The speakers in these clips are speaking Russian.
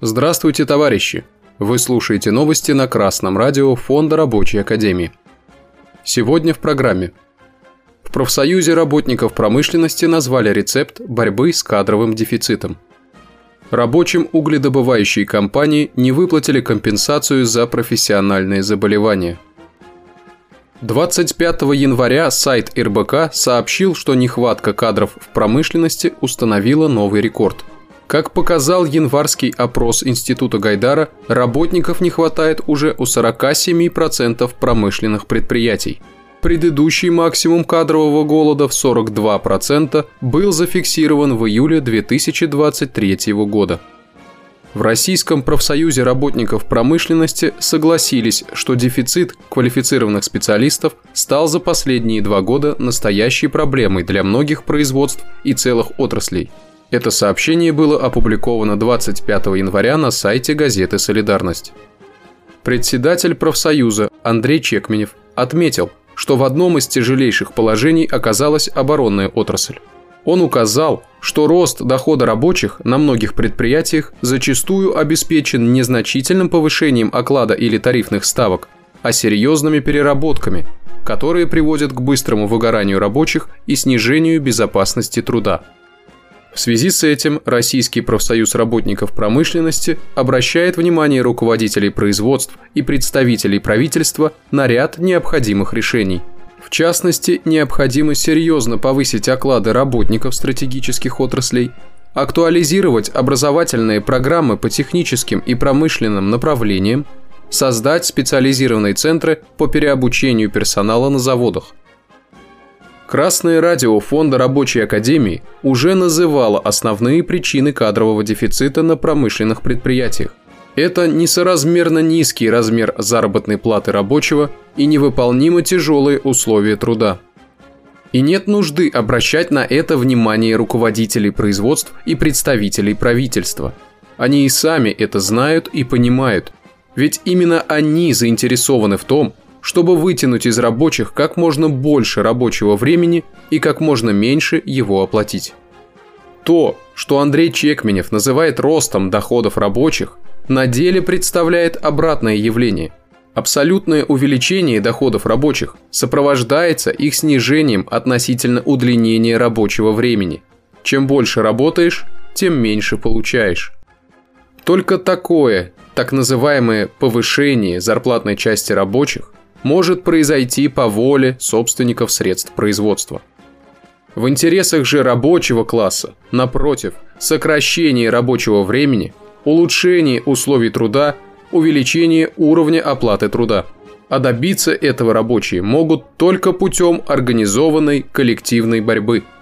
Здравствуйте, товарищи! Вы слушаете новости на Красном радио Фонда Рабочей Академии. Сегодня в программе. В профсоюзе работников промышленности назвали рецепт борьбы с кадровым дефицитом. Рабочим угледобывающей компании не выплатили компенсацию за профессиональные заболевания. 25 января сайт РБК сообщил, что нехватка кадров в промышленности установила новый рекорд – как показал январский опрос Института Гайдара, работников не хватает уже у 47% промышленных предприятий. Предыдущий максимум кадрового голода в 42% был зафиксирован в июле 2023 года. В Российском профсоюзе работников промышленности согласились, что дефицит квалифицированных специалистов стал за последние два года настоящей проблемой для многих производств и целых отраслей – это сообщение было опубликовано 25 января на сайте газеты «Солидарность». Председатель профсоюза Андрей Чекменев отметил, что в одном из тяжелейших положений оказалась оборонная отрасль. Он указал, что рост дохода рабочих на многих предприятиях зачастую обеспечен незначительным повышением оклада или тарифных ставок, а серьезными переработками, которые приводят к быстрому выгоранию рабочих и снижению безопасности труда. В связи с этим Российский профсоюз работников промышленности обращает внимание руководителей производств и представителей правительства на ряд необходимых решений. В частности, необходимо серьезно повысить оклады работников стратегических отраслей, актуализировать образовательные программы по техническим и промышленным направлениям, создать специализированные центры по переобучению персонала на заводах – Красное радио Фонда Рабочей Академии уже называло основные причины кадрового дефицита на промышленных предприятиях. Это несоразмерно низкий размер заработной платы рабочего и невыполнимо тяжелые условия труда. И нет нужды обращать на это внимание руководителей производств и представителей правительства. Они и сами это знают и понимают. Ведь именно они заинтересованы в том, чтобы вытянуть из рабочих как можно больше рабочего времени и как можно меньше его оплатить. То, что Андрей Чекменев называет ростом доходов рабочих, на деле представляет обратное явление. Абсолютное увеличение доходов рабочих сопровождается их снижением относительно удлинения рабочего времени. Чем больше работаешь, тем меньше получаешь. Только такое, так называемое повышение зарплатной части рабочих, может произойти по воле собственников средств производства. В интересах же рабочего класса, напротив, сокращение рабочего времени, улучшение условий труда, увеличение уровня оплаты труда. А добиться этого рабочие могут только путем организованной коллективной борьбы –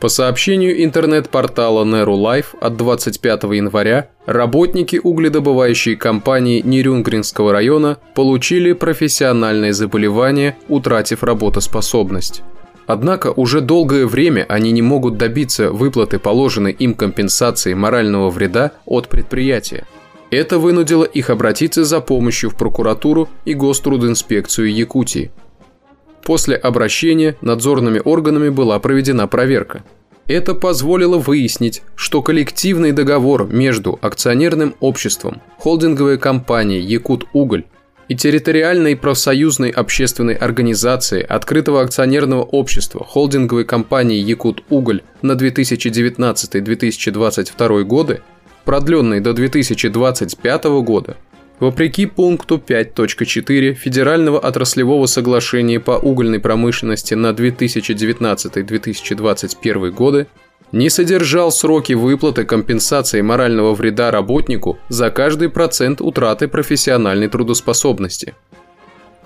по сообщению интернет-портала Nero Life от 25 января, работники угледобывающей компании Нерюнгринского района получили профессиональное заболевание, утратив работоспособность. Однако уже долгое время они не могут добиться выплаты положенной им компенсации морального вреда от предприятия. Это вынудило их обратиться за помощью в прокуратуру и Гострудинспекцию Якутии – После обращения надзорными органами была проведена проверка. Это позволило выяснить, что коллективный договор между акционерным обществом, холдинговой компанией «Якут-Уголь» и территориальной профсоюзной общественной организацией открытого акционерного общества холдинговой компании «Якут-Уголь» на 2019-2022 годы, продленный до 2025 года, Вопреки пункту 5.4 Федерального отраслевого соглашения по угольной промышленности на 2019-2021 годы, не содержал сроки выплаты компенсации морального вреда работнику за каждый процент утраты профессиональной трудоспособности.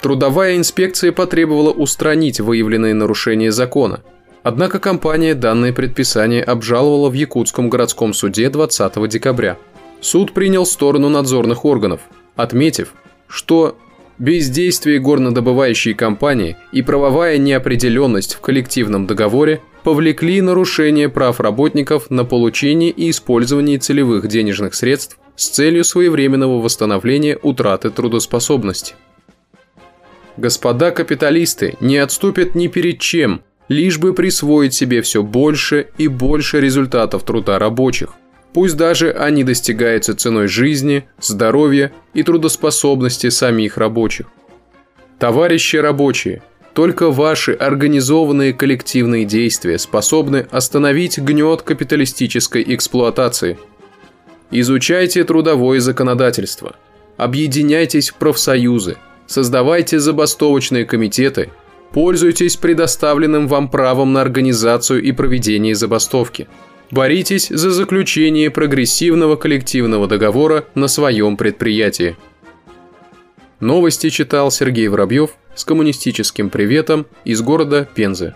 Трудовая инспекция потребовала устранить выявленные нарушения закона. Однако компания данное предписание обжаловала в Якутском городском суде 20 декабря. Суд принял сторону надзорных органов – отметив, что бездействие горнодобывающей компании и правовая неопределенность в коллективном договоре повлекли нарушение прав работников на получение и использование целевых денежных средств с целью своевременного восстановления утраты трудоспособности. Господа капиталисты не отступят ни перед чем, лишь бы присвоить себе все больше и больше результатов труда рабочих, Пусть даже они достигаются ценой жизни, здоровья и трудоспособности самих рабочих. Товарищи рабочие, только ваши организованные коллективные действия способны остановить гнет капиталистической эксплуатации. Изучайте трудовое законодательство, объединяйтесь в профсоюзы, создавайте забастовочные комитеты, пользуйтесь предоставленным вам правом на организацию и проведение забастовки – Боритесь за заключение прогрессивного коллективного договора на своем предприятии. Новости читал Сергей Воробьев с коммунистическим приветом из города Пензы.